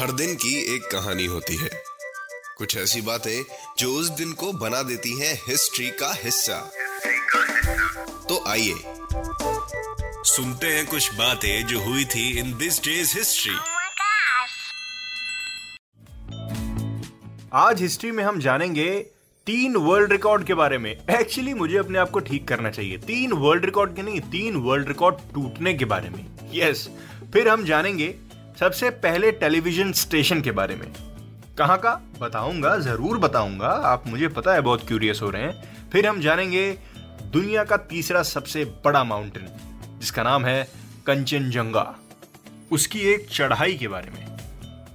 हर दिन की एक कहानी होती है। कुछ ऐसी बातें जो उस दिन को बना देती हैं हिस्ट्री का हिस्सा। तो आइए सुनते हैं कुछ बातें जो हुई थी इन दिस डेज़ हिस्ट्री! आज हिस्ट्री में हम जानेंगे तीन वर्ल्ड रिकॉर्ड के बारे में। एक्चुअली मुझे अपने आप को ठीक करना चाहिए। तीन वर्ल्ड रिकॉर्ड के नहीं तीन वर्ल्ड रिकॉर्ड टूटने के बारे में। यस yes, फिर हम जानेंगे सबसे पहले टेलीविज़न स्टेशन के बारे में। कहाँ का? बताऊँगा ज़रूर बताऊँगा। आप मुझे पता है बहुत क्यूरियस हो रहे हैं। फिर हम जानेंगे दुनिया का तीसरा सबसे बड़ा माउंटेन जिसका नाम है कंचनजंगा। उसकी एक चढ़ाई के बारे में।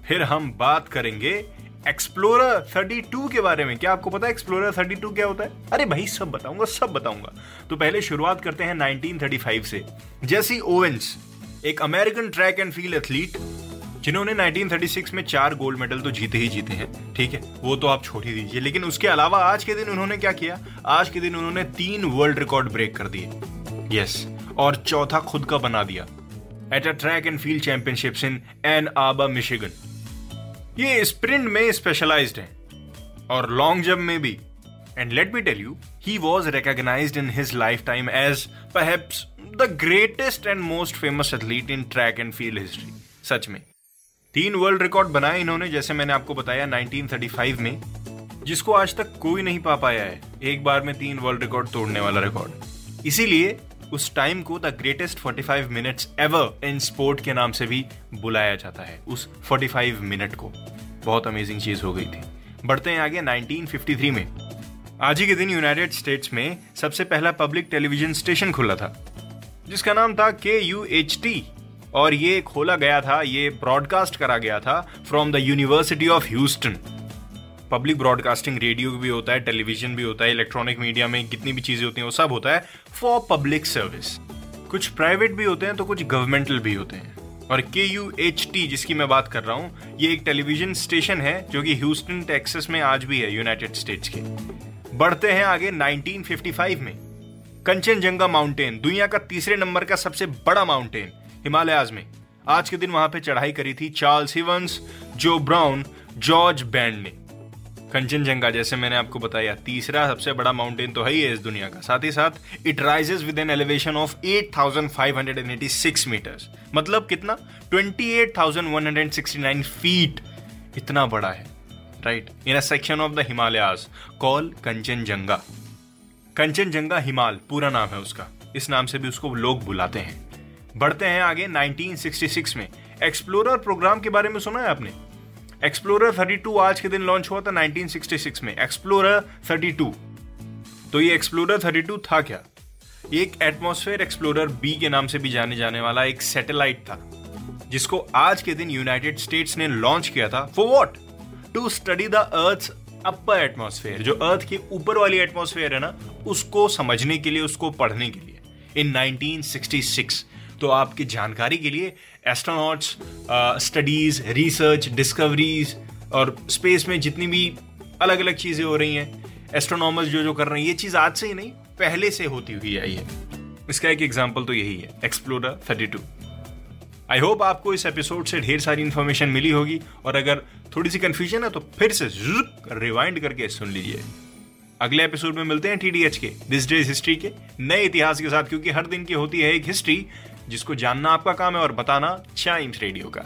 फिर हम बात करेंगे एक्सप्लोरर 32 के बारे में। क्या आपको पता है एक्सप्लोरर 32 क्या होता है? अरे भाई, सब बताऊँगा सब बताऊँगा। तो पहले शुरुआत करते हैं 1935 से। जेसी ओवेंस एक American track and field athlete जिन्होंने 1936 में चार गोल्ड मेडल तो जीते ही जीते हैं, ठीक है? वो तो आप छोड़ ही दीजिए। लेकिन उसके अलावा आज के दिन उन्होंने क्या किया? आज के दिन उन्होंने तीन वर्ल्ड रिकॉर्ड ब्रेक कर दिए। यस और चौथा खुद का बना दिया। At a track and field championships in Ann आबा मिशिगन ये स्प्रिंट में स्पेशलाइज्ड हैं। और लॉन्ग जंप में भी। And let me tell you he was recognised in his lifetime as the greatest and most famous athlete in track and field history सच में। तीन world record बनाए इन्होंने, जैसे मैंने आपको बताया 1935 में, जिसको आज तक कोई नहीं पा पाया है। एक बार में तीन वर्ल्ड रिकॉर्ड तोड़ने वाला रिकॉर्ड इसीलिए उस टाइम को the greatest 45 minutes ever in sport के नाम से भी बुलाया जाता है, उस 45 मिनट को। बहुत अमेजिंग चीज़ हो गई थी। बढ़ते हैं आगे 1953 में। आज ही के दिन यूनाइटेड स्टेट्स में सबसे पहला पब्लिक टेलीविज़न स्टेशन खुला था, जिसका नाम था के यू एच टी और ये खोला गया था, ये ब्रॉडकास्ट करा गया था from the University of Houston public broadcasting radio भी होता है टेलीविज़न भी होता है इलेक्ट्रॉनिक मीडिया में कितनी भी चीज़ें होती हैं, वो सब होता है फॉर पब्लिक सर्विस कुछ प्राइवेट भी होते हैं तो कुछ गवर्नमेंटल भी होते हैं. और के यू एच टी जिसकी मैं बात कर रहा हूँ, ये एक टेलीविज़न स्टेशन है, जो कि ह्यूस्टन टेक्सास में आज भी है यूनाइटेड स्टेट्स के. बढ़ते हैं आगे 1955 में. कंचनजंगा माउंटेन दुनिया का तीसरे नंबर का सबसे बड़ा माउंटेन हिमालयाज में. आज के दिन वहाँ पे चढ़ाई करी थी चार्ल्स हिवंस जो ब्राउन जॉर्ज बैंड ने. कंचनजंगा, जैसे मैंने आपको बताया, तीसरा सबसे बड़ा माउंटेन तो है ही है इस दुनिया का। साथ ही साथ it rises with an elevation of 8586 metres मतलब कितना? 28169 फीट इतना बड़ा है right in a section of the Himalayas call Kanchenjunga Kanchenjunga Himal पूरा नाम है उसका। इस नाम से भी उसको लोग बुलाते हैं। बढ़ते हैं आगे 1966 में। एक्सप्लोरर प्रोग्राम के बारे में सुना है आपने? एक्सप्लोरर 32 आज के दिन लॉन्च हुआ था 1966 में। एक्सप्लोरर 32 तो ये एक्सप्लोरर 32 था क्या? ये एक एटमॉस्फेयर एक्सप्लोरर बी के नाम से भी जाने जाने वाला एक सैटेलाइट था, जिसको आज के दिन यूनाइटेड स्टेट्स ने लॉन्च किया था। For what to study the earth upper atmosphere जो अर्थ के ऊपर वाली एटमॉस्फेयर है ना, उसको समझने के लिए, उसको पढ़ने के लिए। इन 1966 तो आपकी जानकारी के लिए एस्ट्रोनॉट्स स्टडीज़ रिसर्च डिस्कवरीज और स्पेस में जितनी भी अलग अलग चीज़ें हो रही हैं एस्ट्रोनॉमर्स जो जो कर रहे हैं, ये चीज़ आज से ही नहीं, पहले से होती हुई आई है। इसका एक एग्ज़ाम्पल तो यही है एक्सप्लोरर 32 आई होप आपको इस एपिसोड से ढेर सारी इंफॉर्मेशन मिली होगी और अगर थोड़ी सी कंफ्यूजन है तो फिर से रिवाइंड करके सुन लीजिए। अगले एपिसोड में मिलते हैं टीडीएच के दिस डेज़ हिस्ट्री के नए इतिहास के साथ, क्योंकि हर दिन की होती है एक हिस्ट्री जिसको जानना आपका काम है और बताना चाइम्स रेडियो का।